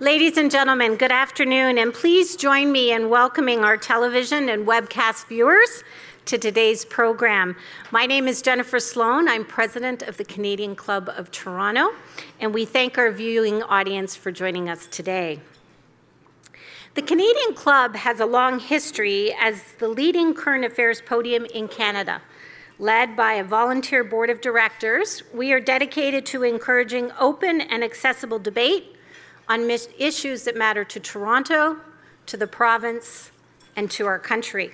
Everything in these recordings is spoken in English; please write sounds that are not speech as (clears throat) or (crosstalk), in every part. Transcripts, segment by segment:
Ladies and gentlemen, good afternoon, and please join me in welcoming our television and webcast viewers to today's program. My name is Jennifer Sloan. I'm president of the Canadian Club of Toronto, and we thank our viewing audience for joining us today. The Canadian Club has a long history as the leading current affairs podium in Canada. Led by a volunteer board of directors, we are dedicated to encouraging open and accessible debate on issues that matter to Toronto, to the province, and to our country.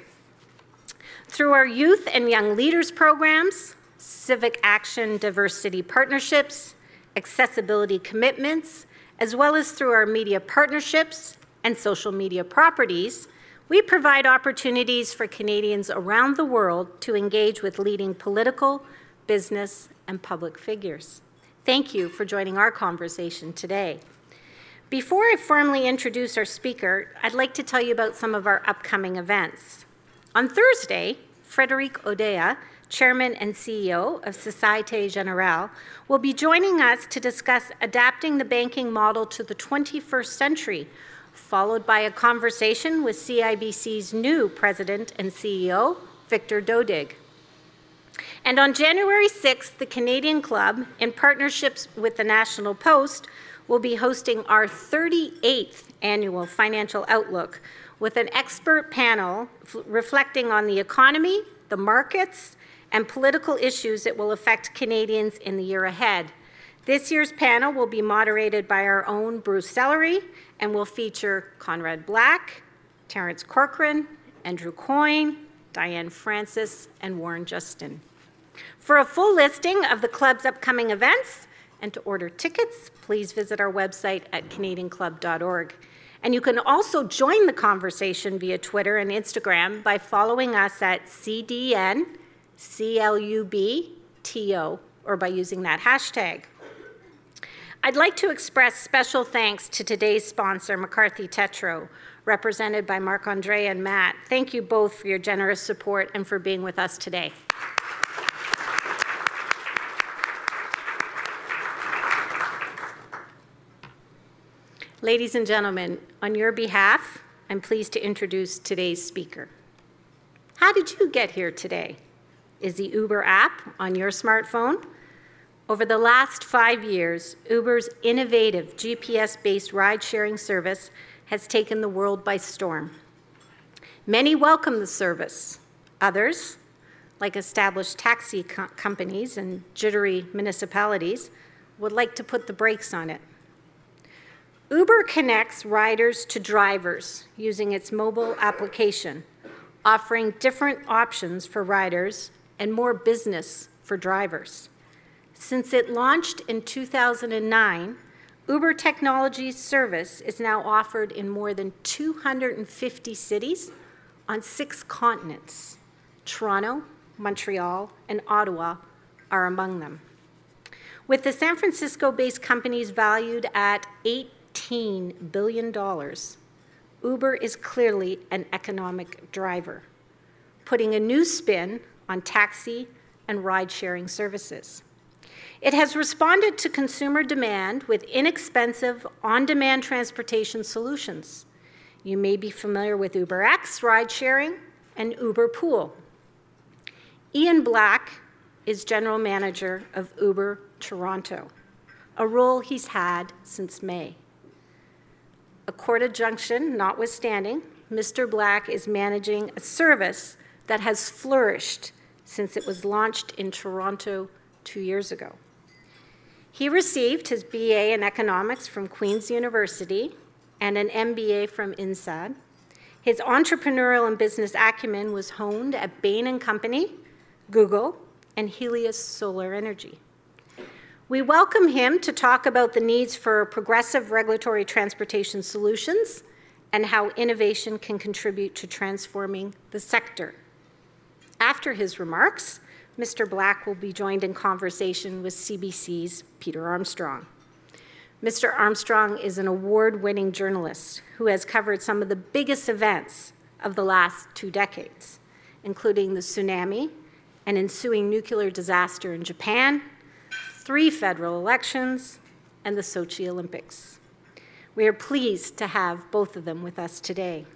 Through our youth and young leaders programs, civic action diversity partnerships, accessibility commitments, as well as through our media partnerships and social media properties, we provide opportunities for Canadians around the world to engage with leading political, business, and public figures. Thank you for joining our conversation today. Before I formally introduce our speaker, I'd like to tell you about some of our upcoming events. On Thursday, Frédéric Oudéa, Chairman and CEO of Societe Generale, will be joining us to discuss adapting the banking model to the 21st century, followed by a conversation with CIBC's new President and CEO, Victor Dodig. And on January 6th, the Canadian Club, in partnerships with the National Post, will be hosting our 38th annual Financial Outlook with an expert panel reflecting on the economy, the markets, and political issues that will affect Canadians in the year ahead. This year's panel will be moderated by our own Bruce Sellery and will feature Conrad Black, Terence Corcoran, Andrew Coyne, Diane Francis, and Warren Jestin. For a full listing of the club's upcoming events, and to order tickets, please visit our website at canadianclub.org. And you can also join the conversation via Twitter and Instagram by following us at CDNCLUBTO or by using that hashtag. I'd like to express special thanks to today's sponsor, McCarthy Tétrault, represented by Marc Andre and Matt. Thank you both for your generous support and for being with us today. Ladies and gentlemen, on your behalf, I'm pleased to introduce today's speaker. How did you get here today? Is the Uber app on your smartphone? Over the last five years, Uber's innovative GPS based ride sharing service has taken the world by storm. Many welcome the service. Others, like established taxi co- companies and jittery municipalities, would like to put the brakes on it. Uber connects riders to drivers using its mobile application, offering different options for riders and more business for drivers. Since it launched in 2009, Uber Technologies service is now offered in more than 250 cities on six continents. Toronto, Montreal, and Ottawa are among them. With the San Francisco based companies valued at 8 $18 billion, Uber is clearly an economic driver, putting a new spin on taxi and ride sharing services. It has responded to consumer demand with inexpensive, on demand transportation solutions. You may be familiar with UberX ride sharing and Uber Pool. Ian Black is general manager of Uber Toronto, a role he's had since May. A court injunction notwithstanding, Mr. Black is managing a service that has flourished since it was launched in Toronto two years ago. He received his BA in economics from Queen's University and an MBA from INSEAD. His entrepreneurial and business acumen was honed at Bain & Company, Google, and Helios Solar Energy. We welcome him to talk about the needs for progressive regulatory transportation solutions and how innovation can contribute to transforming the sector. After his remarks, Mr. Black will be joined in conversation with CBC's Peter Armstrong. Mr. Armstrong is an award winning journalist who has covered some of the biggest events of the last two decades, including the tsunami, an ensuing nuclear disaster in Japan, three federal elections, and the Sochi Olympics. We are pleased to have both of them with us today.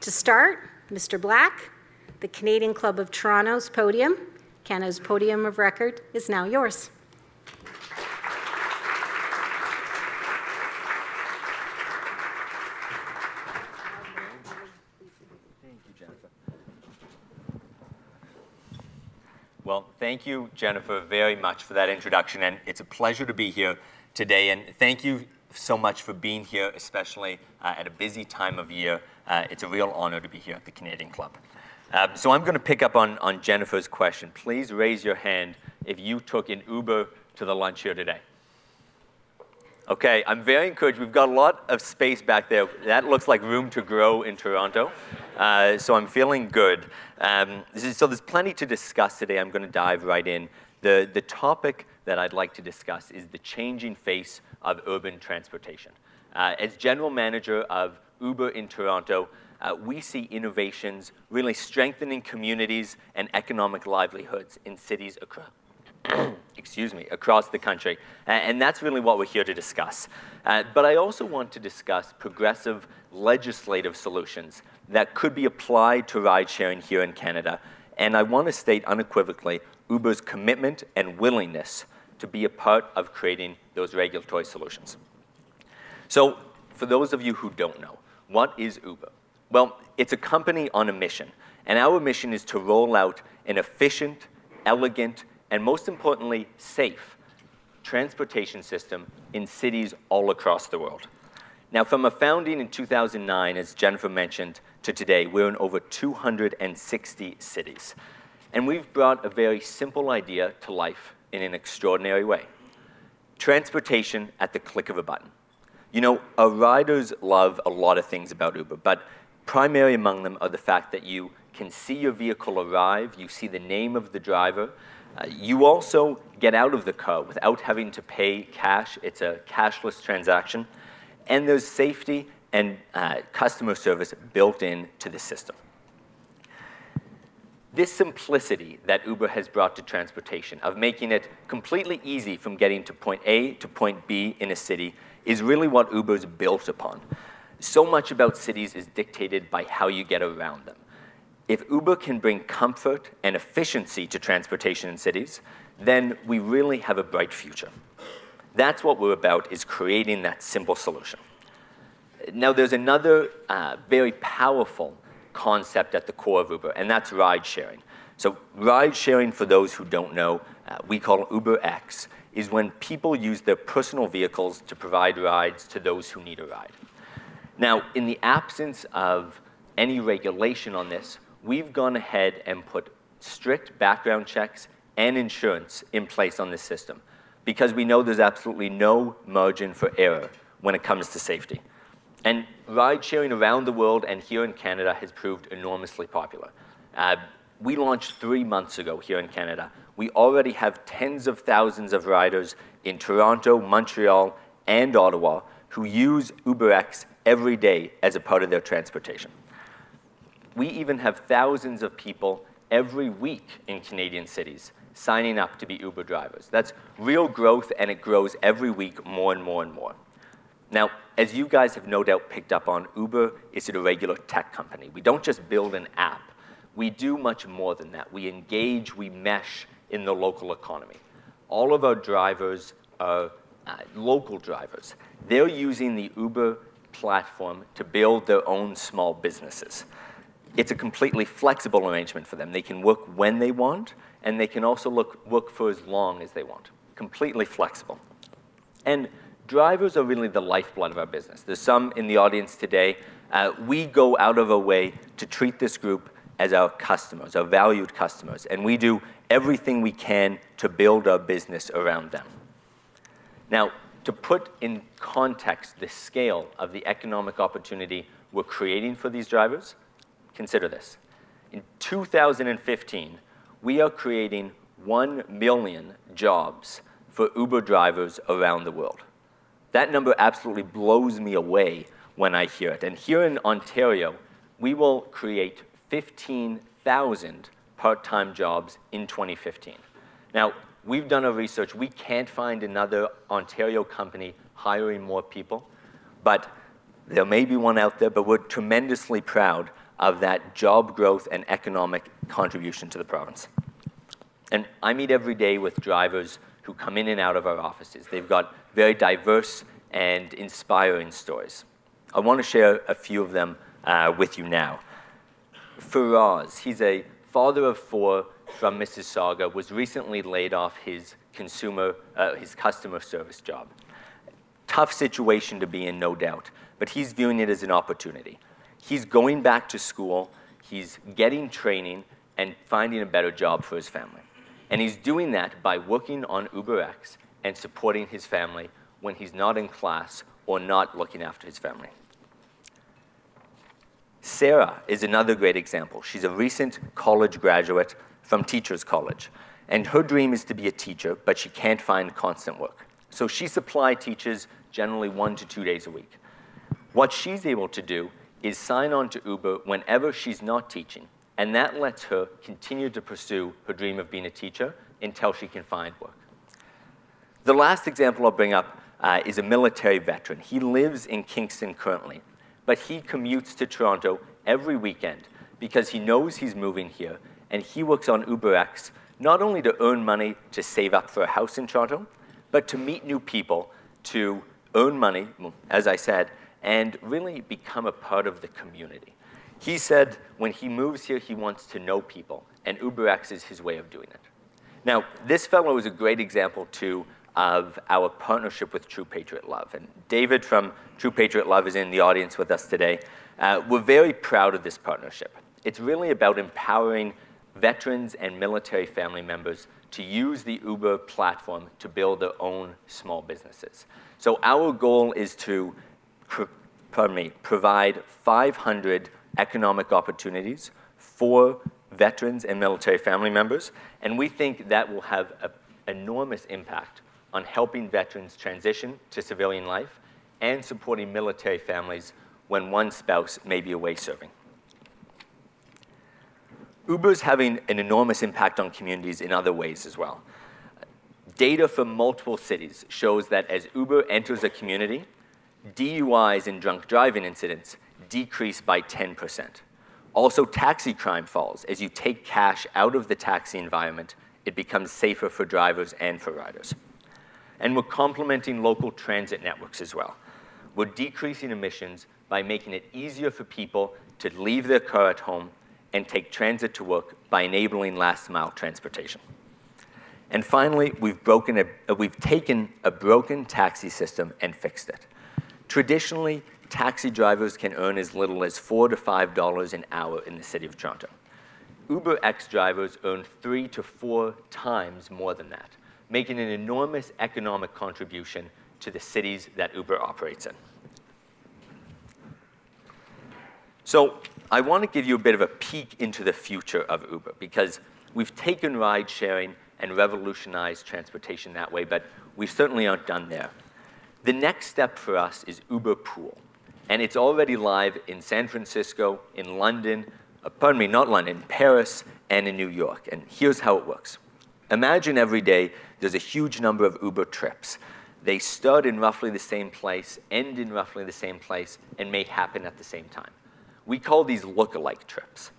To start, Mr. Black, the Canadian Club of Toronto's podium, Canada's podium of record, is now yours. Well, thank you, Jennifer, very much for that introduction, and it's a pleasure to be here today. And thank you so much for being here, especially uh, at a busy time of year. Uh, it's a real honor to be here at the Canadian Club. Uh, so I'm going to pick up on, on Jennifer's question. Please raise your hand if you took an Uber to the lunch here today. Okay, I'm very encouraged. We've got a lot of space back there. That looks like room to grow in Toronto. Uh, so I'm feeling good. Um, is, so there's plenty to discuss today. I'm going to dive right in. The, the topic that I'd like to discuss is the changing face of urban transportation. Uh, as general manager of Uber in Toronto, uh, we see innovations really strengthening communities and economic livelihoods in cities across, (clears throat) excuse me, across the country. And that's really what we're here to discuss. Uh, but I also want to discuss progressive legislative solutions that could be applied to ride sharing here in Canada. And I want to state unequivocally Uber's commitment and willingness to be a part of creating those regulatory solutions. So, for those of you who don't know, what is Uber? Well, it's a company on a mission. And our mission is to roll out an efficient, elegant, and most importantly, safe transportation system in cities all across the world. Now, from a founding in 2009, as Jennifer mentioned, to today, we're in over 260 cities. And we've brought a very simple idea to life in an extraordinary way. Transportation at the click of a button. You know, our riders love a lot of things about Uber, but primary among them are the fact that you can see your vehicle arrive, you see the name of the driver, uh, you also get out of the car without having to pay cash. It's a cashless transaction and there's safety and uh, customer service built into the system. This simplicity that Uber has brought to transportation, of making it completely easy from getting to point A to point B in a city, is really what Uber's built upon. So much about cities is dictated by how you get around them. If Uber can bring comfort and efficiency to transportation in cities, then we really have a bright future. That's what we're about, is creating that simple solution. Now, there's another uh, very powerful concept at the core of Uber, and that's ride sharing. So ride sharing, for those who don't know, uh, we call UberX, is when people use their personal vehicles to provide rides to those who need a ride. Now, in the absence of any regulation on this, we've gone ahead and put strict background checks and insurance in place on this system because we know there's absolutely no margin for error when it comes to safety. And ride sharing around the world and here in Canada has proved enormously popular. Uh, we launched three months ago here in Canada. We already have tens of thousands of riders in Toronto, Montreal, and Ottawa who use UberX every day as a part of their transportation. We even have thousands of people every week in Canadian cities signing up to be Uber drivers. That's real growth, and it grows every week more and more and more. Now, as you guys have no doubt picked up on, Uber is a regular tech company. We don't just build an app. We do much more than that. We engage, we mesh in the local economy. All of our drivers are uh, local drivers. They're using the Uber platform to build their own small businesses. It's a completely flexible arrangement for them. They can work when they want, and they can also look, work for as long as they want. Completely flexible. And drivers are really the lifeblood of our business. There's some in the audience today. Uh, we go out of our way to treat this group as our customers, our valued customers, and we do everything we can to build our business around them. Now, to put in context the scale of the economic opportunity we're creating for these drivers, consider this. In 2015, we are creating 1 million jobs for Uber drivers around the world. That number absolutely blows me away when I hear it. And here in Ontario, we will create 15,000 part-time jobs in 2015. Now, we've done our research. We can't find another Ontario company hiring more people. but there may be one out there, but we're tremendously proud of that job growth and economic contribution to the province. And I meet every day with drivers who come in and out of our offices. They've got very diverse and inspiring stories. I want to share a few of them uh, with you now. Faraz, he's a father of four from Mississauga, was recently laid off his consumer, uh, his customer service job. Tough situation to be in, no doubt, but he's viewing it as an opportunity. He's going back to school, he's getting training, and finding a better job for his family. And he's doing that by working on UberX and supporting his family when he's not in class or not looking after his family. Sarah is another great example. She's a recent college graduate from Teachers College, and her dream is to be a teacher, but she can't find constant work. So she supply teaches generally one to two days a week. What she's able to do is sign on to Uber whenever she's not teaching, and that lets her continue to pursue her dream of being a teacher until she can find work. The last example I'll bring up uh, is a military veteran. He lives in Kingston currently, but he commutes to Toronto every weekend because he knows he's moving here, and he works on UberX not only to earn money to save up for a house in Toronto, but to meet new people, to earn money, as I said, and really become a part of the community. He said when he moves here, he wants to know people, and UberX is his way of doing it. Now, this fellow is a great example, too, of our partnership with True Patriot Love. And David from True Patriot Love is in the audience with us today. Uh, we're very proud of this partnership. It's really about empowering veterans and military family members to use the Uber platform to build their own small businesses. So our goal is to, pardon me, provide 500 economic opportunities for veterans and military family members, and we think that will have an enormous impact on helping veterans transition to civilian life and supporting military families when one spouse may be away serving. Uber is having an enormous impact on communities in other ways as well. Data from multiple cities shows that as Uber enters a community, DUIs and drunk driving incidents decrease by 10%. Also, taxi crime falls. As you take cash out of the taxi environment, it becomes safer for drivers and for riders. And we're complementing local transit networks as well. We're decreasing emissions by making it easier for people to leave their car at home and take transit to work by enabling last mile transportation. And finally, we've, broken a, we've taken a broken taxi system and fixed it. Traditionally, taxi drivers can earn as little as four to five dollars an hour in the city of Toronto. UberX drivers earn three to four times more than that, making an enormous economic contribution to the cities that Uber operates in. So I want to give you a bit of a peek into the future of Uber because we've taken ride sharing and revolutionized transportation that way, but we certainly aren't done there. The next step for us is Uber Pool, and it's already live in San Francisco, in London, uh, pardon me, not London, Paris, and in New York. And here's how it works. Imagine every day there's a huge number of Uber trips. They start in roughly the same place, end in roughly the same place, and may happen at the same time. We call these look-alike trips.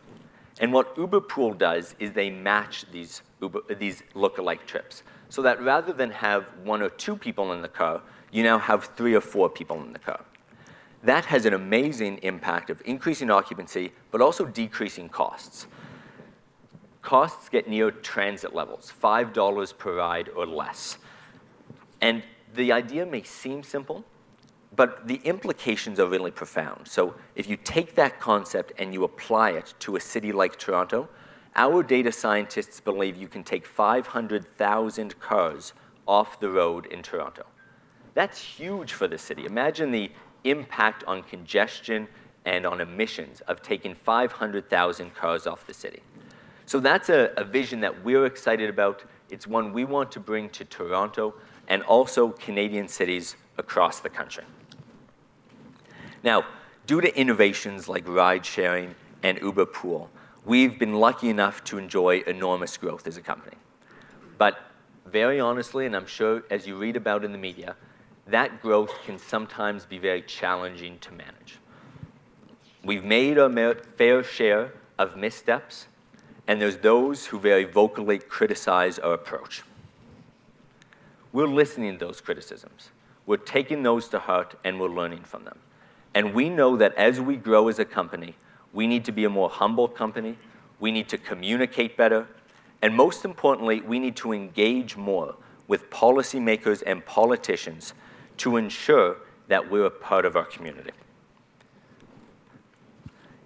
And what Uber Pool does is they match these, Uber, these look-alike trips so that rather than have one or two people in the car, you now have three or four people in the car. That has an amazing impact of increasing occupancy, but also decreasing costs. Costs get near transit levels, $5 per ride or less. And the idea may seem simple, but the implications are really profound. So if you take that concept and you apply it to a city like Toronto, our data scientists believe you can take 500,000 cars off the road in Toronto. That's huge for the city. Imagine the impact on congestion and on emissions of taking 500,000 cars off the city. So that's a, a vision that we're excited about. It's one we want to bring to Toronto and also Canadian cities across the country. Now, due to innovations like ride sharing and Uber Pool, we've been lucky enough to enjoy enormous growth as a company. But very honestly, and I'm sure as you read about in the media, that growth can sometimes be very challenging to manage. We've made our fair share of missteps, and there's those who very vocally criticize our approach. We're listening to those criticisms. We're taking those to heart, and we're learning from them. And we know that as we grow as a company, we need to be a more humble company, we need to communicate better, and most importantly, we need to engage more with policymakers and politicians to ensure that we're a part of our community.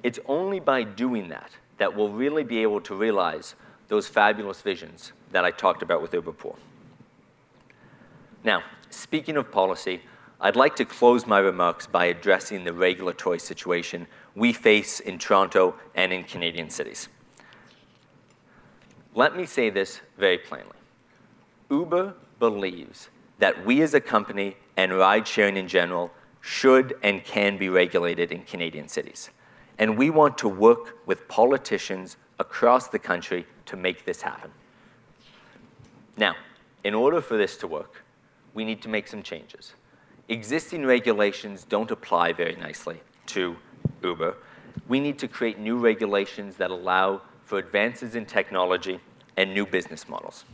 It's only by doing that that we'll really be able to realize those fabulous visions that I talked about with Uberpool. Now, speaking of policy, I'd like to close my remarks by addressing the regulatory situation we face in Toronto and in Canadian cities. Let me say this very plainly. Uber believes that we as a company, and ride-sharing in general, should and can be regulated in Canadian cities, and we want to work with politicians across the country to make this happen. Now, in order for this to work, we need to make some changes. Existing regulations don't apply very nicely to Uber. We need to create new regulations that allow for advances in technology and new business models.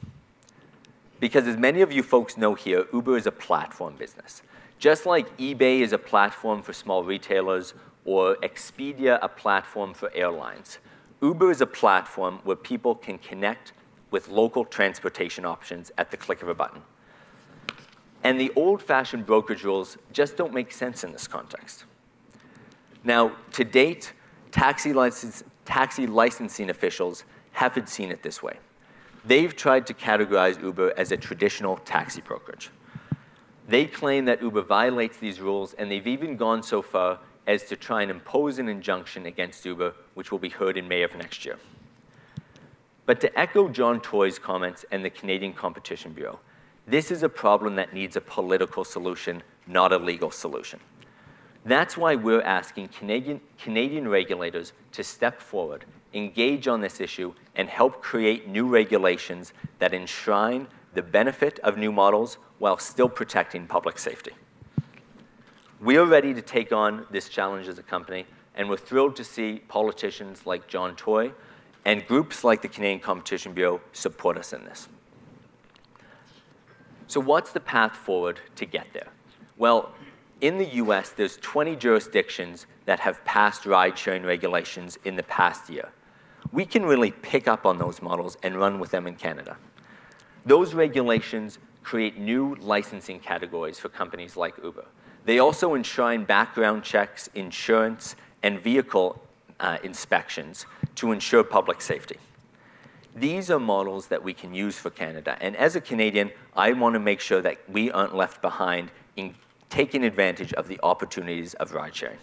Because as many of you folks know here, Uber is a platform business. Just like eBay is a platform for small retailers or Expedia a platform for airlines, Uber is a platform where people can connect with local transportation options at the click of a button. And the old-fashioned brokerage rules just don't make sense in this context. Now, to date, taxi licensing officials haven't seen it this way. They've tried to categorize Uber as a traditional taxi brokerage. They claim that Uber violates these rules, and they've even gone so far as to try and impose an injunction against Uber, which will be heard in May of next year. But to echo John Tory's comments and the Canadian Competition Bureau, this is a problem that needs a political solution, not a legal solution. That's why we're asking Canadian regulators to step forward, engage on this issue, and help create new regulations that enshrine the benefit of new models while still protecting public safety. We are ready to take on this challenge as a company, and we're thrilled to see politicians like John Tory and groups like the Canadian Competition Bureau support us in this. So what's the path forward to get there? Well, in the U.S., there's 20 jurisdictions that have passed ride-sharing regulations in the past year. We can really pick up on those models and run with them in Canada. Those regulations create new licensing categories for companies like Uber. They also enshrine background checks, insurance, and vehicle uh, inspections to ensure public safety. These are models that we can use for Canada, and as a Canadian, I wanna make sure that we aren't left behind in taking advantage of the opportunities of ride-sharing.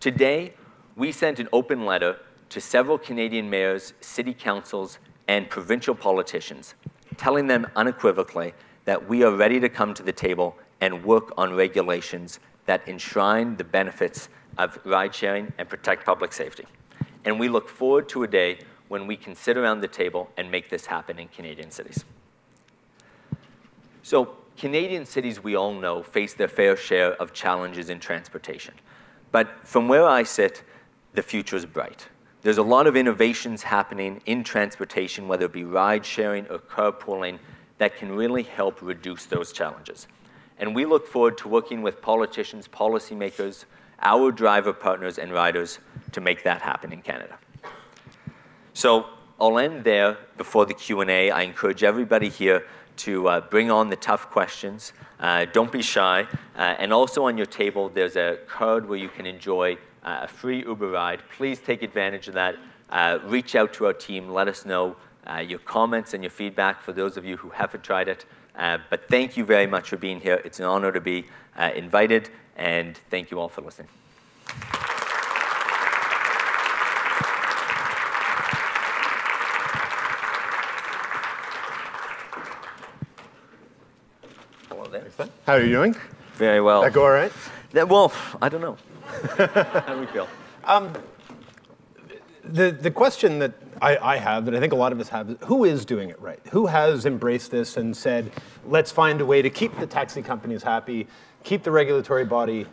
Today, we sent an open letter to several Canadian mayors, city councils, and provincial politicians telling them unequivocally that we are ready to come to the table and work on regulations that enshrine the benefits of ride-sharing and protect public safety. And we look forward to a day when we can sit around the table and make this happen in Canadian cities. So, Canadian cities, we all know, face their fair share of challenges in transportation. But from where I sit, the future is bright. There's a lot of innovations happening in transportation, whether it be ride-sharing or carpooling, that can really help reduce those challenges. And we look forward to working with politicians, policymakers, our driver partners, and riders to make that happen in Canada. So I'll end there before the Q&A. I encourage everybody here to bring on the tough questions. Don't be shy. Uh, and also on your table, there's a card where you can enjoy Uh, a free Uber ride. Please take advantage of that. Uh, reach out to our team. Let us know uh, your comments and your feedback for those of you who haven't tried it. But thank you very much for being here. It's an honor to be invited, and thank you all for listening. Hello there. How are you doing? Very well. That go all right? Well, I don't know. How do we feel? Um, the, the question that I, I have, that I think a lot of us have, is who is doing it right? Who has embraced this and said, let's find a way to keep the taxi companies happy, keep the regulatory body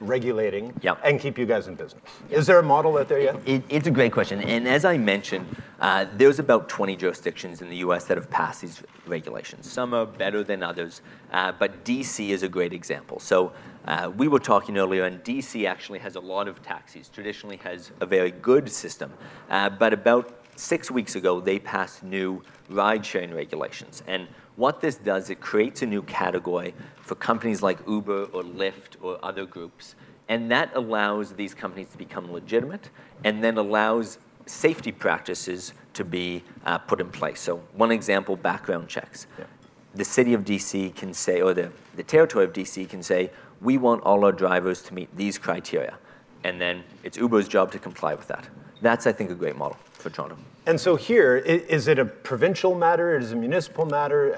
regulating, Yep. and keep you guys in business? Is there a model out there yet? It, it's a great question. And as I mentioned, uh, there's about 20 jurisdictions in the US that have passed these regulations. Some are better than others, uh, but DC is a great example. So uh, we were talking earlier, and DC actually has a lot of taxis, traditionally has a very good system. Uh, but about six weeks ago, they passed new ride sharing regulations. And what this does, it creates a new category for companies like Uber or Lyft or other groups. And that allows these companies to become legitimate and then allows safety practices to be uh, put in place. So, one example background checks. The city of DC can say, or the, the territory of DC can say, we want all our drivers to meet these criteria. And then it's Uber's job to comply with that. That's, I think, a great model for Toronto. And so here, is it a provincial matter? Is it a municipal matter?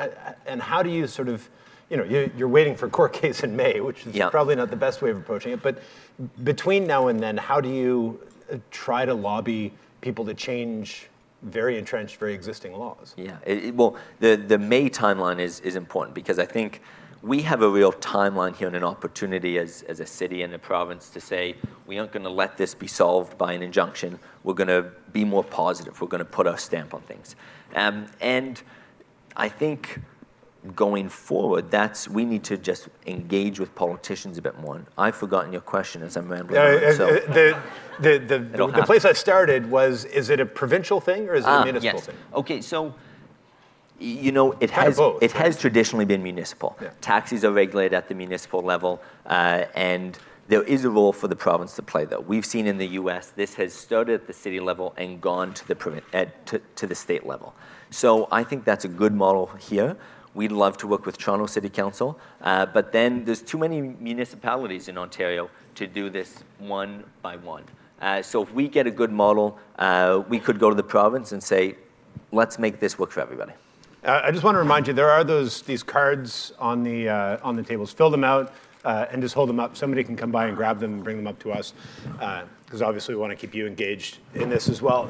And how do you sort of, you know, you- you're waiting for a court (laughs) case in May, which is Yeah. probably not the best way of approaching it. But between now and then, how do you uh, try to lobby people to change very entrenched, very existing laws? Yeah, it- well, the, the May timeline is, is important because I think we have a real timeline here and an opportunity as, as a city and a province to say we aren't going to let this be solved by an injunction. We're going to be more positive. We're going to put our stamp on things. Um, and I think going forward, that's we need to just engage with politicians a bit more. And I've forgotten your question as I'm rambling. Uh, on, so. the, the, the, the place I started was, is it a provincial thing or is it a Ah, municipal yes. thing? Okay, so you know it Kind has both, it right? has traditionally been municipal. Yeah. Taxis are regulated at the municipal level, uh, and there is a role for the province to play. Though we've seen in the U.S. this has started at the city level and gone to the to, to the state level. So I think that's a good model here. We'd love to work with Toronto City Council, uh, but then there's too many municipalities in Ontario to do this one by one. Uh, so if we get a good model, uh, we could go to the province and say, let's make this work for everybody. Uh, I just want to remind you, there are those these cards on the uh, on the tables. Fill them out uh, and just hold them up. Somebody can come by and grab them and bring them up to us, because obviously we want to keep you engaged in this as well.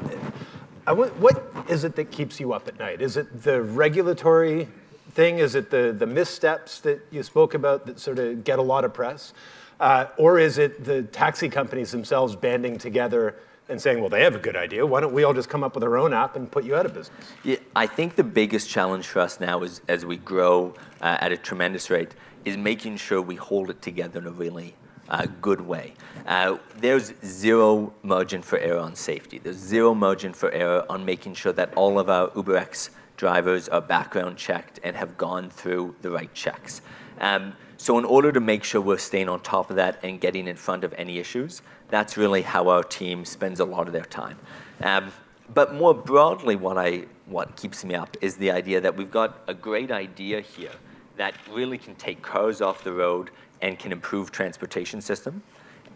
Wa- what is it that keeps you up at night? Is it the regulatory thing? Is it the the missteps that you spoke about that sort of get a lot of press, uh, or is it the taxi companies themselves banding together? And saying, well, they have a good idea. Why don't we all just come up with our own app and put you out of business? Yeah, I think the biggest challenge for us now is as we grow uh, at a tremendous rate is making sure we hold it together in a really uh, good way. Uh, there's zero margin for error on safety. There's zero margin for error on making sure that all of our UberX drivers are background checked and have gone through the right checks. Um, so in order to make sure we're staying on top of that and getting in front of any issues, that's really how our team spends a lot of their time. Um, but more broadly, what, I, what keeps me up is the idea that we've got a great idea here that really can take cars off the road and can improve transportation system.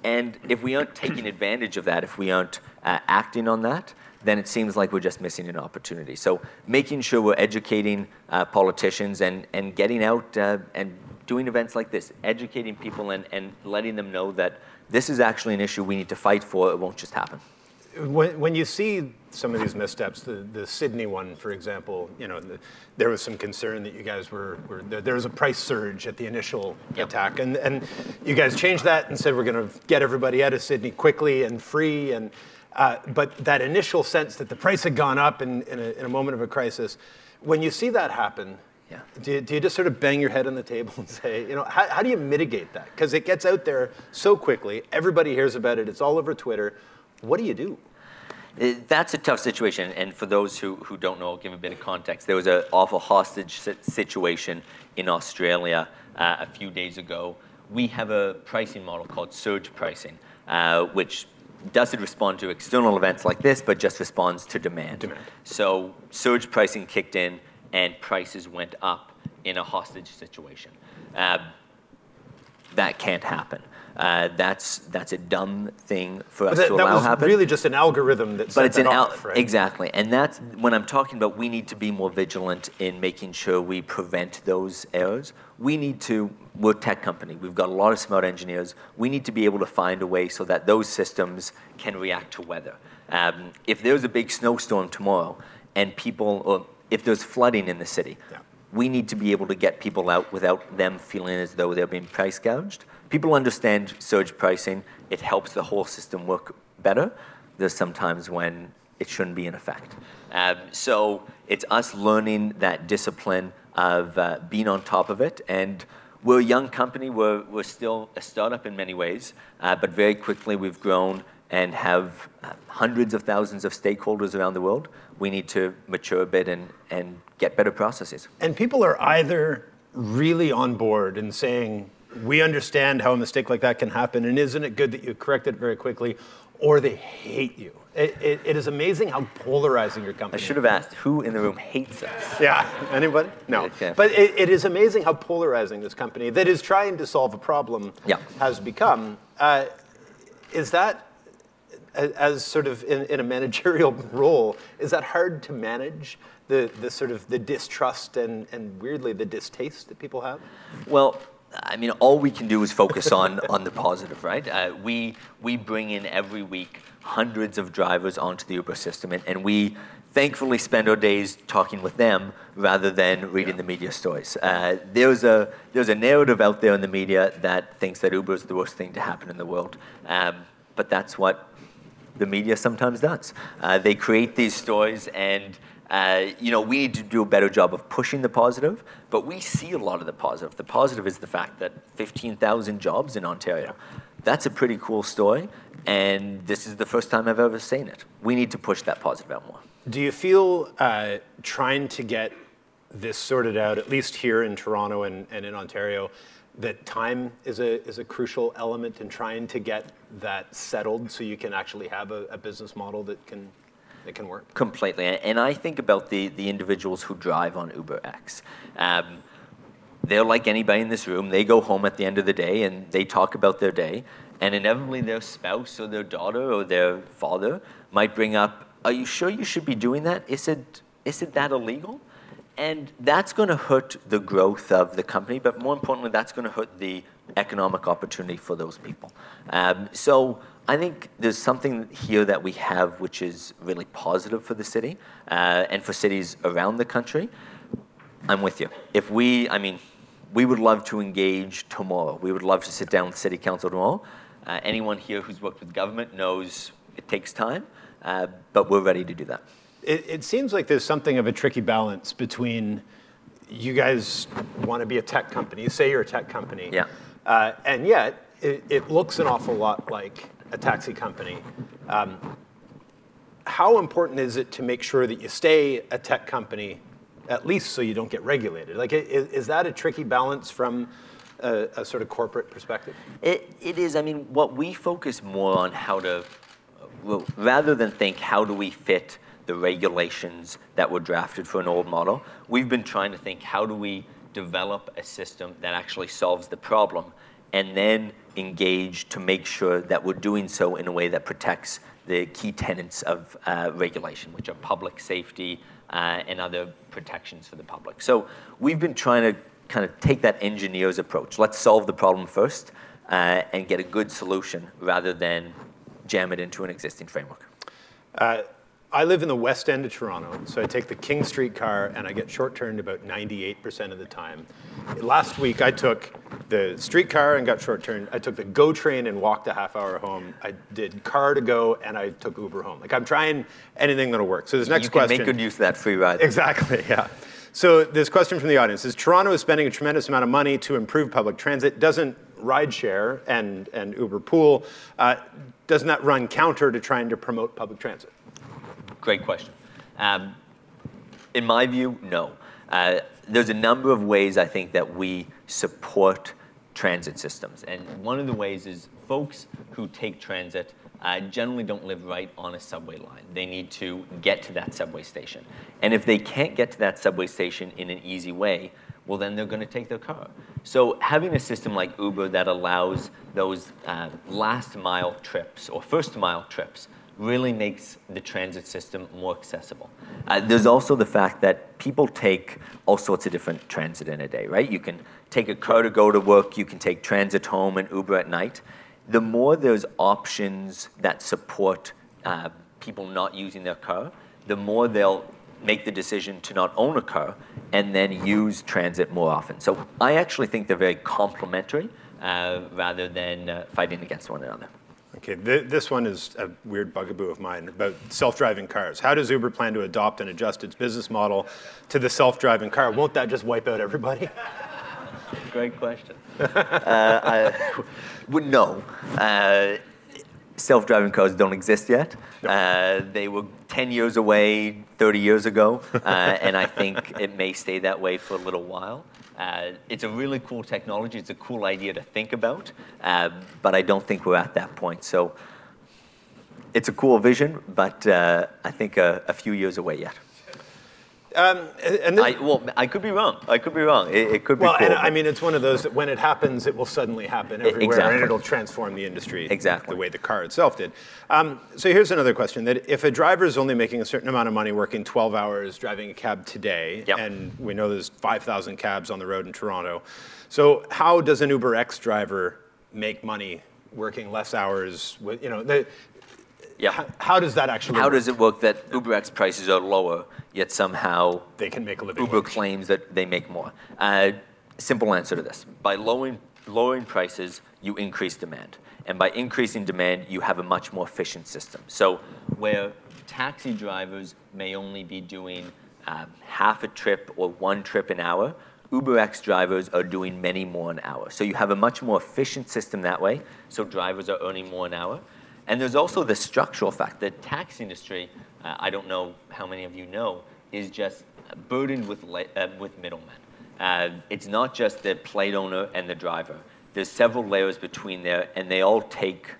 And if we aren't taking (clears throat) advantage of that, if we aren't uh, acting on that, then it seems like we're just missing an opportunity. So making sure we're educating uh, politicians and, and getting out uh, and doing events like this, educating people and, and letting them know that this is actually an issue we need to fight for. It won't just happen. When, when you see some of these missteps, the, the Sydney one, for example, you know, the, there was some concern that you guys were, were there, there was a price surge at the initial Yep. attack, and, and you guys changed that and said we're going to get everybody out of Sydney quickly and free, and uh, but that initial sense that the price had gone up in, in, a, in a moment of a crisis, when you see that happen, Yeah. do, you, do you just sort of bang your head on the table and say, you know, how, how do you mitigate that? Because it gets out there so quickly, everybody hears about it, it's all over Twitter. What do you do? Uh, That's a tough situation, and for those who, who don't know, I'll give a bit of context. There was an awful hostage situation in Australia uh, a few days ago. We have a pricing model called surge pricing, uh, which doesn't respond to external events like this, but just responds to demand. Demand. So surge pricing kicked in, and prices went up in a hostage situation. Uh, that can't happen. Uh, that's that's a dumb thing for us that, to that allow was happen. really just an algorithm that but it's that an al- right? exactly, and that's when I'm talking about. We need to be more vigilant in making sure we prevent those errors. We need to. We're a tech company. We've got a lot of smart engineers. We need to be able to find a way so that those systems can react to weather. Um, if there's a big snowstorm tomorrow, and people, or if there's flooding in the city, Yeah. we need to be able to get people out without them feeling as though they're being price gouged. People understand surge pricing. It helps the whole system work better. There's sometimes when it shouldn't be in effect. Um, so it's us learning that discipline of uh, being on top of it. And we're a young company. We're, we're still a startup in many ways, uh, but very quickly we've grown and have hundreds of thousands of stakeholders around the world. We need to mature a bit and, and get better processes. And people are either really on board and saying, we understand how a mistake like that can happen, and isn't it good that you correct it very quickly, or they hate you. It, it, it is amazing how polarizing your company. I should have asked who in the room hates us. Yeah, anybody? No. Okay. But it, it is amazing how polarizing this company that is trying to solve a problem Yeah. has become. Uh, is that, as sort of in, in a managerial (laughs) role, is that hard to manage? The, the sort of the distrust and, and weirdly the distaste that people have? Well, I mean, all we can do is focus (laughs) on on the positive, right? Uh, we we bring in every week hundreds of drivers onto the Uber system, and, and we thankfully spend our days talking with them rather than reading the media stories. Uh, there's a there's a narrative out there in the media that thinks that Uber is the worst thing to happen in the world, um, but that's what the media sometimes does. Uh, they create these stories, and uh, you know we need to do a better job of pushing the positive. But we see a lot of the positive. The positive is the fact that 15,000 jobs in Ontario. That's a pretty cool story, and this is the first time I've ever seen it. We need to push that positive out more. Do you feel uh, trying to get this sorted out, at least here in Toronto and, and in Ontario, that time is a, is a crucial element in trying to get that settled so you can actually have a, a business model that can, that can work? Completely. And I think about the, the individuals who drive on UberX. Um, they're like anybody in this room. They go home at the end of the day and they talk about their day. And inevitably, their spouse or their daughter or their father might bring up, Are you sure you should be doing that? Is it, is it that illegal? And that's going to hurt the growth of the company, but more importantly, that's going to hurt the economic opportunity for those people. Um, so I think there's something here that we have which is really positive for the city uh, and for cities around the country. I'm with you. If we, I mean, we would love to engage tomorrow. We would love to sit down with City Council tomorrow. Uh, anyone here who's worked with government knows it takes time, uh, but we're ready to do that. It, it seems like there's something of a tricky balance between you guys want to be a tech company, you say you're a tech company, Yeah. Uh, and yet it, it looks an awful lot like a taxi company. Um, how important is it to make sure that you stay a tech company, at least so you don't get regulated? Like, is, is that a tricky balance from a, a sort of corporate perspective? It, it is. I mean, what we focus more on how to, well, rather than think how do we fit the regulations that were drafted for an old model, we've been trying to think how do we develop a system that actually solves the problem and then engage to make sure that we're doing so in a way that protects the key tenets of uh, regulation, which are public safety uh, and other protections for the public. So we've been trying to kind of take that engineer's approach. Let's solve the problem first uh, and get a good solution rather than jam it into an existing framework. I live in the west end of Toronto, so I take the King Street car and I get short turned about 98% of the time. Last week I took the streetcar and got short turned. I took the GO train and walked a half hour home. I did car2go and I took Uber home. Like I'm trying anything that'll work. So this next you can question. make good use of that free ride. Exactly, (laughs) yeah. So this question from the audience is Toronto is spending a tremendous amount of money to improve public transit. Doesn't rideshare and, and Uber Pool, uh, doesn't that run counter to trying to promote public transit? Great question. Um, in my view, no. Uh, there's a number of ways I think that we support transit systems. And one of the ways is folks who take transit uh, generally don't live right on a subway line. They need to get to that subway station. And if they can't get to that subway station in an easy way, well, then they're going to take their car. So having a system like Uber that allows those uh, last mile trips or first mile trips really makes the transit system more accessible. Uh, there's also the fact that people take all sorts of different transit in a day, right? You can take a car to go to work, you can take transit home and Uber at night. The more there's options that support uh, people not using their car, the more they'll make the decision to not own a car and then use transit more often. So I actually think they're very complementary uh, rather than uh, fighting against one another. Okay, th this one is a weird bugaboo of mine about self-driving cars. How does Uber plan to adopt and adjust its business model to the self-driving car? Won't that just wipe out everybody? (laughs) Great question. uh, I (laughs) would no. Uh, self-driving cars don't exist yet. No. Uh, they were 10 years away 30 years ago, uh, and I think it may stay that way for a little while. Uh, it's a really cool technology. It's a cool idea to think about, uh, but I don't think we're at that point. So it's a cool vision, but uh, I think a, a few years away yet. Um, I, well, I could be wrong. I could be wrong. It, it could be. Well, cool, and I mean, it's one of those that when it happens, it will suddenly happen everywhere, exactly. and it'll transform the industry exactly the way the car itself did. Um, so here's another question: that if a driver is only making a certain amount of money working 12 hours driving a cab today, yep. and we know there's 5,000 cabs on the road in Toronto, so how does an Uber X driver make money working less hours? With you know, the, yeah. How, how, does that actually How work? does it work that UberX prices are lower, yet somehow they can make a living? Uber wage. claims that they make more. Uh, simple answer to this. By lowering, lowering prices, you increase demand. And by increasing demand, you have a much more efficient system. So where taxi drivers may only be doing uh, half a trip or one trip an hour, UberX drivers are doing many more an hour. So you have a much more efficient system that way, so drivers are earning more an hour. And there's also the structural fact. The tax industry, uh, I don't know how many of you know, is just burdened with, uh, with middlemen. Uh, it's not just the plate owner and the driver. There's several layers between there, and they all take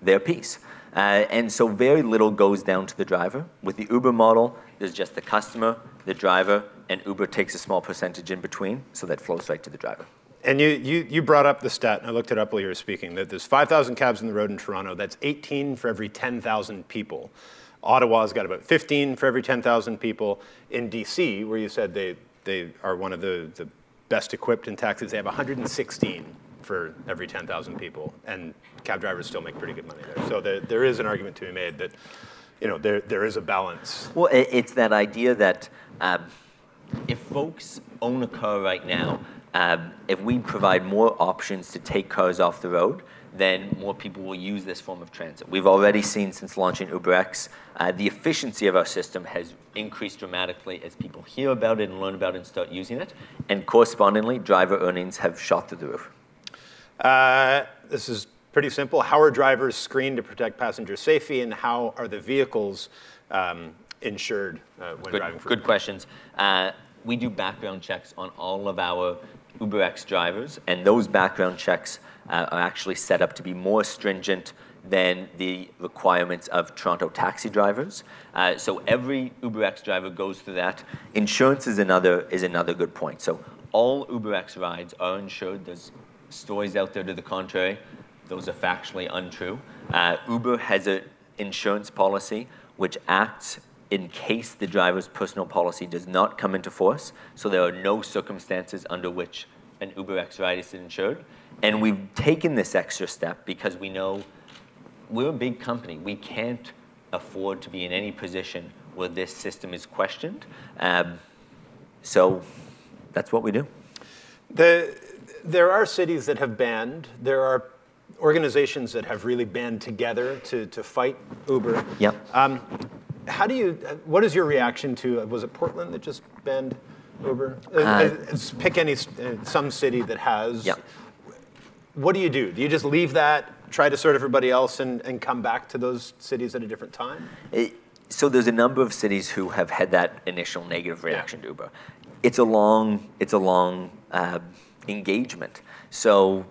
their piece. Uh, and so very little goes down to the driver. With the Uber model, there's just the customer, the driver, and Uber takes a small percentage in between, so that flows right to the driver. And you, you, you brought up the stat, and I looked it up while you were speaking, that there's 5,000 cabs on the road in Toronto. That's 18 for every 10,000 people. Ottawa's got about 15 for every 10,000 people. In DC, where you said they, they are one of the, the best equipped in taxis, they have 116 for every 10,000 people. And cab drivers still make pretty good money there. So there, there is an argument to be made that you know, there, there is a balance. Well, it's that idea that um, if folks own a car right now, um, if we provide more options to take cars off the road, then more people will use this form of transit. We've already seen since launching UberX, uh, the efficiency of our system has increased dramatically as people hear about it and learn about it and start using it. And correspondingly, driver earnings have shot through the roof. Uh, this is pretty simple. How are drivers screened to protect passenger safety, and how are the vehicles um, insured uh, when good, driving? For good questions. Uh, we do background checks on all of our UberX drivers, and those background checks uh, are actually set up to be more stringent than the requirements of Toronto taxi drivers. Uh, so every UberX driver goes through that. Insurance is another, is another good point. So all UberX rides are insured. There's stories out there to the contrary. Those are factually untrue. Uh, Uber has an insurance policy which acts in case the driver's personal policy does not come into force. So there are no circumstances under which an x ride is insured. And we've taken this extra step because we know we're a big company. We can't afford to be in any position where this system is questioned. Um, so that's what we do. The, there are cities that have banned. There are organizations that have really band together to, to fight Uber. Yep. Um, how do you, what is your reaction to, was it Portland that just banned Uber? Uh, uh, pick any, uh, some city that has. Yep. What do you do? Do you just leave that, try to sort everybody else, and, and come back to those cities at a different time? It, so there's a number of cities who have had that initial negative reaction yeah. to Uber. It's a long, it's a long uh, engagement. So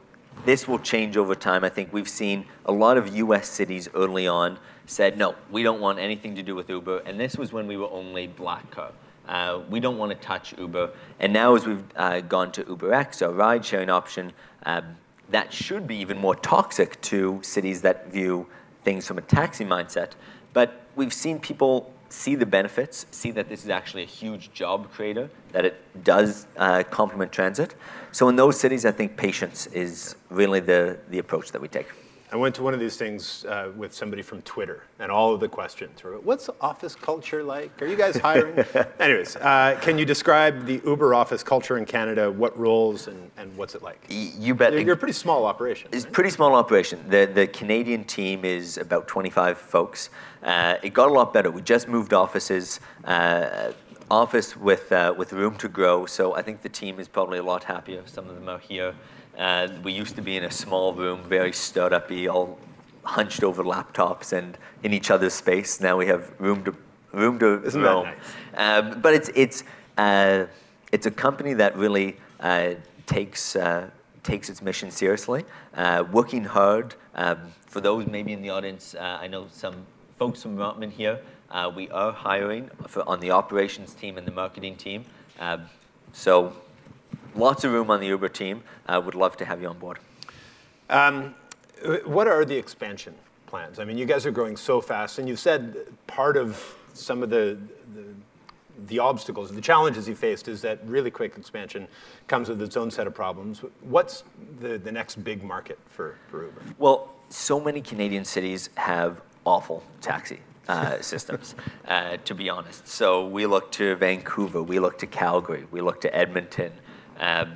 this will change over time. I think we've seen a lot of U.S. cities early on said, no, we don't want anything to do with Uber. And this was when we were only black car. Uh, we don't want to touch Uber. And now, as we've uh, gone to UberX, our ride sharing option, um, that should be even more toxic to cities that view things from a taxi mindset. But we've seen people see the benefits, see that this is actually a huge job creator, that it does uh, complement transit. So in those cities, I think patience is really the, the approach that we take. I went to one of these things uh, with somebody from Twitter, and all of the questions were, "What's office culture like? Are you guys hiring?" (laughs) Anyways, uh, can you describe the Uber office culture in Canada? What roles and, and what's it like? You bet. You're a pretty small operation. It's right? pretty small operation. The the Canadian team is about 25 folks. Uh, it got a lot better. We just moved offices. Uh, office with uh, with room to grow. So I think the team is probably a lot happier. Some of them are here and we used to be in a small room, very startup-y, all hunched over laptops and in each other's space. Now we have room to room to Isn't roam. Nice? Um, but it's it's uh, it's a company that really uh, takes uh, takes its mission seriously, uh, working hard. Um, for those maybe in the audience, uh, I know some folks from Rotman here. Uh, we are hiring for, on the operations team and the marketing team. Um, so lots of room on the Uber team. Uh, would love to have you on board. Um, what are the expansion plans? I mean, you guys are growing so fast, and you've said part of some of the, the, the obstacles, the challenges you faced is that really quick expansion comes with its own set of problems. What's the, the next big market for, for Uber? Well, so many Canadian cities have awful taxi uh, (laughs) systems, uh, to be honest. So we look to Vancouver, we look to Calgary, we look to Edmonton, um,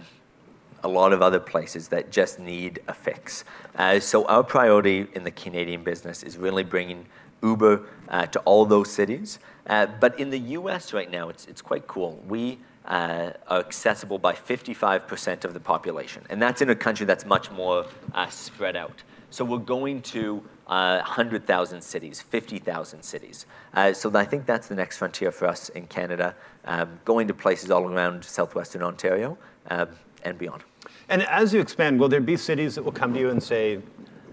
a lot of other places that just need a fix. Uh, so our priority in the Canadian business is really bringing Uber uh, to all those cities. Uh, but in the US right now, it's, it's quite cool. We uh, are accessible by 55% of the population. And that's in a country that's much more uh, spread out. So we're going to uh, 100,000 cities, 50,000 cities. Uh, so I think that's the next frontier for us in Canada, um, going to places all around southwestern Ontario um, and beyond. And as you expand, will there be cities that will come to you and say,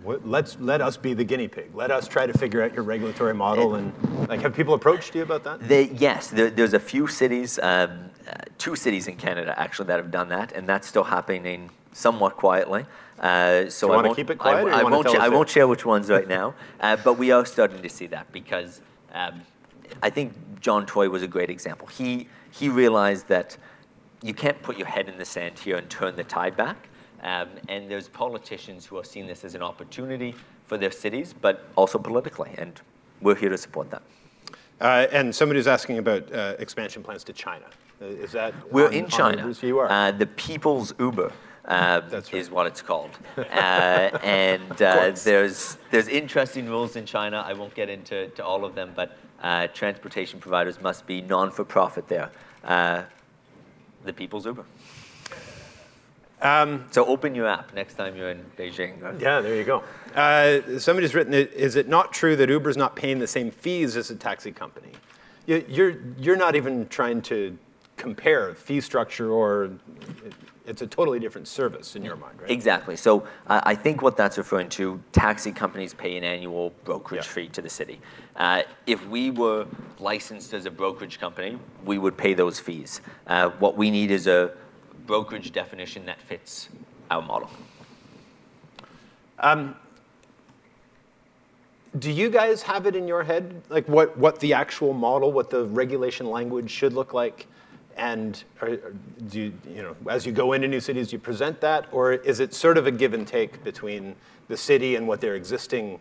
let's let us be the guinea pig. Let us try to figure out your regulatory model. And like, have people approached you about that? They, yes, there, there's a few cities, um, uh, two cities in Canada actually that have done that, and that's still happening somewhat quietly. Uh, so Do you I want to keep it quiet? I, I won't. I won't share which ones right now, uh, but we are starting to see that because um, I think John Tory was a great example. He he realized that you can't put your head in the sand here and turn the tide back. Um, and there's politicians who are seeing this as an opportunity for their cities, but also politically, and we're here to support that. Uh, and somebody's asking about uh, expansion plans to China. Uh, is that we're on, in China? You are. Uh, the People's Uber. Uh, right. is what it's called. (laughs) Uh, and uh, there's, there's interesting rules in China. I won't get into to all of them, but uh, transportation providers must be non-for-profit there. Uh, the people's Uber. Um, so open your app next time you're in Beijing. Right? Yeah, there you go. Uh, somebody's written, is it not true that Uber's not paying the same fees as a taxi company? You're, you're not even trying to compare fee structure or it's a totally different service in your mind, right? Exactly. So uh, I think what that's referring to, taxi companies pay an annual brokerage yeah. fee to the city. Uh, if we were licensed as a brokerage company, we would pay those fees. Uh, what we need is a brokerage definition that fits our model. Um, do you guys have it in your head, like what, what the actual model, what the regulation language should look like? And are, do you, you know, as you go into new cities, you present that, or is it sort of a give and take between the city and what their existing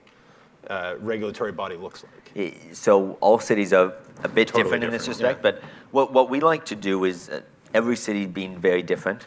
uh, regulatory body looks like? So all cities are a bit totally different, in this respect, yeah. but what, what we like to do is uh, every city being very different,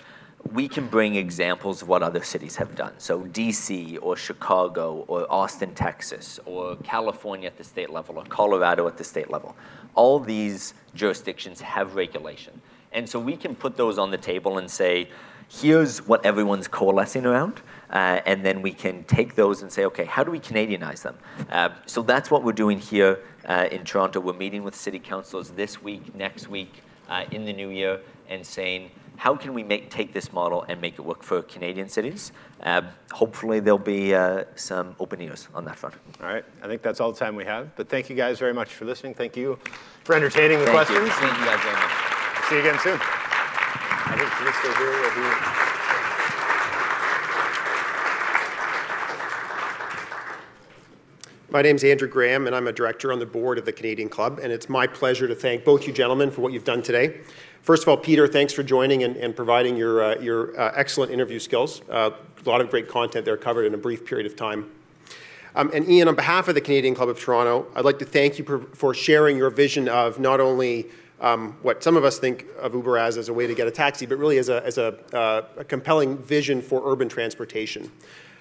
we can bring examples of what other cities have done. So DC or Chicago or Austin, Texas, or California at the state level or Colorado at the state level. All these jurisdictions have regulation. And so we can put those on the table and say, here's what everyone's coalescing around. Uh, and then we can take those and say, okay, how do we Canadianize them? Uh, so that's what we're doing here uh, in Toronto. We're meeting with city councilors this week, next week, uh, in the new year, and saying, how can we make, take this model and make it work for Canadian cities? Uh, hopefully there'll be uh, some open ears on that front. All right, I think that's all the time we have. But thank you guys very much for listening. Thank you for entertaining the thank questions. You. Thank you guys very much. See you again soon. I think Callisto here will be. My name is Andrew Graham, and I'm a director on the board of the Canadian Club, and it's my pleasure to thank both you gentlemen for what you've done today. First of all, Peter, thanks for joining and, and providing your, uh, your uh, excellent interview skills. Uh, a lot of great content there covered in a brief period of time. Um, and Ian, on behalf of the Canadian Club of Toronto, I'd like to thank you for, sharing your vision of not only um, what some of us think of Uber as as a way to get a taxi, but really as a, as a, uh, a compelling vision for urban transportation.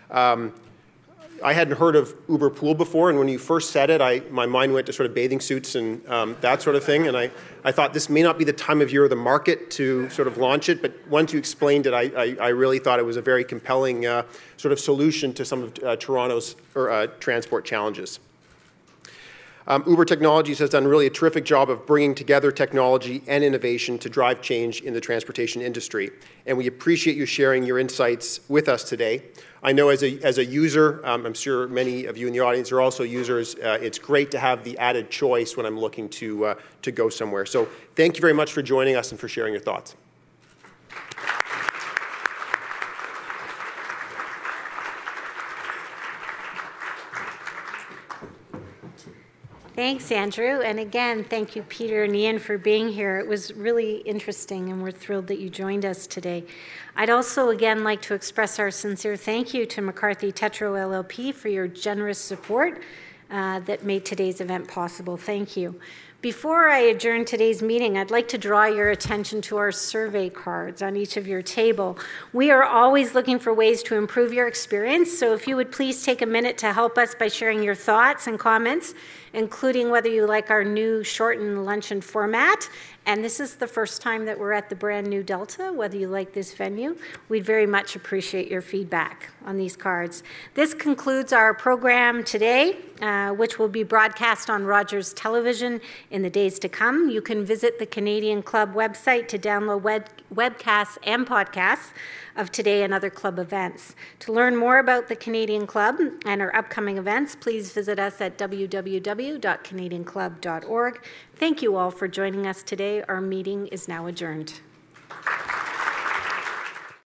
Um, I hadn't heard of Uber Pool before, and when you first said it, I, my mind went to sort of bathing suits and um, that sort of thing. And I, I thought this may not be the time of year or the market to sort of launch it, but once you explained it, I, I, I really thought it was a very compelling uh, sort of solution to some of uh, Toronto's or, uh, transport challenges. Um, Uber Technologies has done really a terrific job of bringing together technology and innovation to drive change in the transportation industry. And we appreciate you sharing your insights with us today. I know as a, as a user, um, I'm sure many of you in the audience are also users, uh, it's great to have the added choice when I'm looking to, uh, to go somewhere. So thank you very much for joining us and for sharing your thoughts. Thanks, Andrew. And again, thank you, Peter and Ian, for being here. It was really interesting, and we're thrilled that you joined us today. I'd also again like to express our sincere thank you to McCarthy Tétrault LLP for your generous support uh, that made today's event possible. Thank you. Before I adjourn today's meeting, I'd like to draw your attention to our survey cards on each of your table. We are always looking for ways to improve your experience, so if you would please take a minute to help us by sharing your thoughts and comments, including whether you like our new shortened luncheon format and this is the first time that we're at the brand new Delta, whether you like this venue. We'd very much appreciate your feedback on these cards. This concludes our program today, uh, which will be broadcast on Rogers Television in the days to come. You can visit the Canadian Club website to download web webcasts and podcasts of today and other club events. To learn more about the Canadian Club and our upcoming events, please visit us at www.canadianclub.org. Thank you all for joining us today. Our meeting is now adjourned.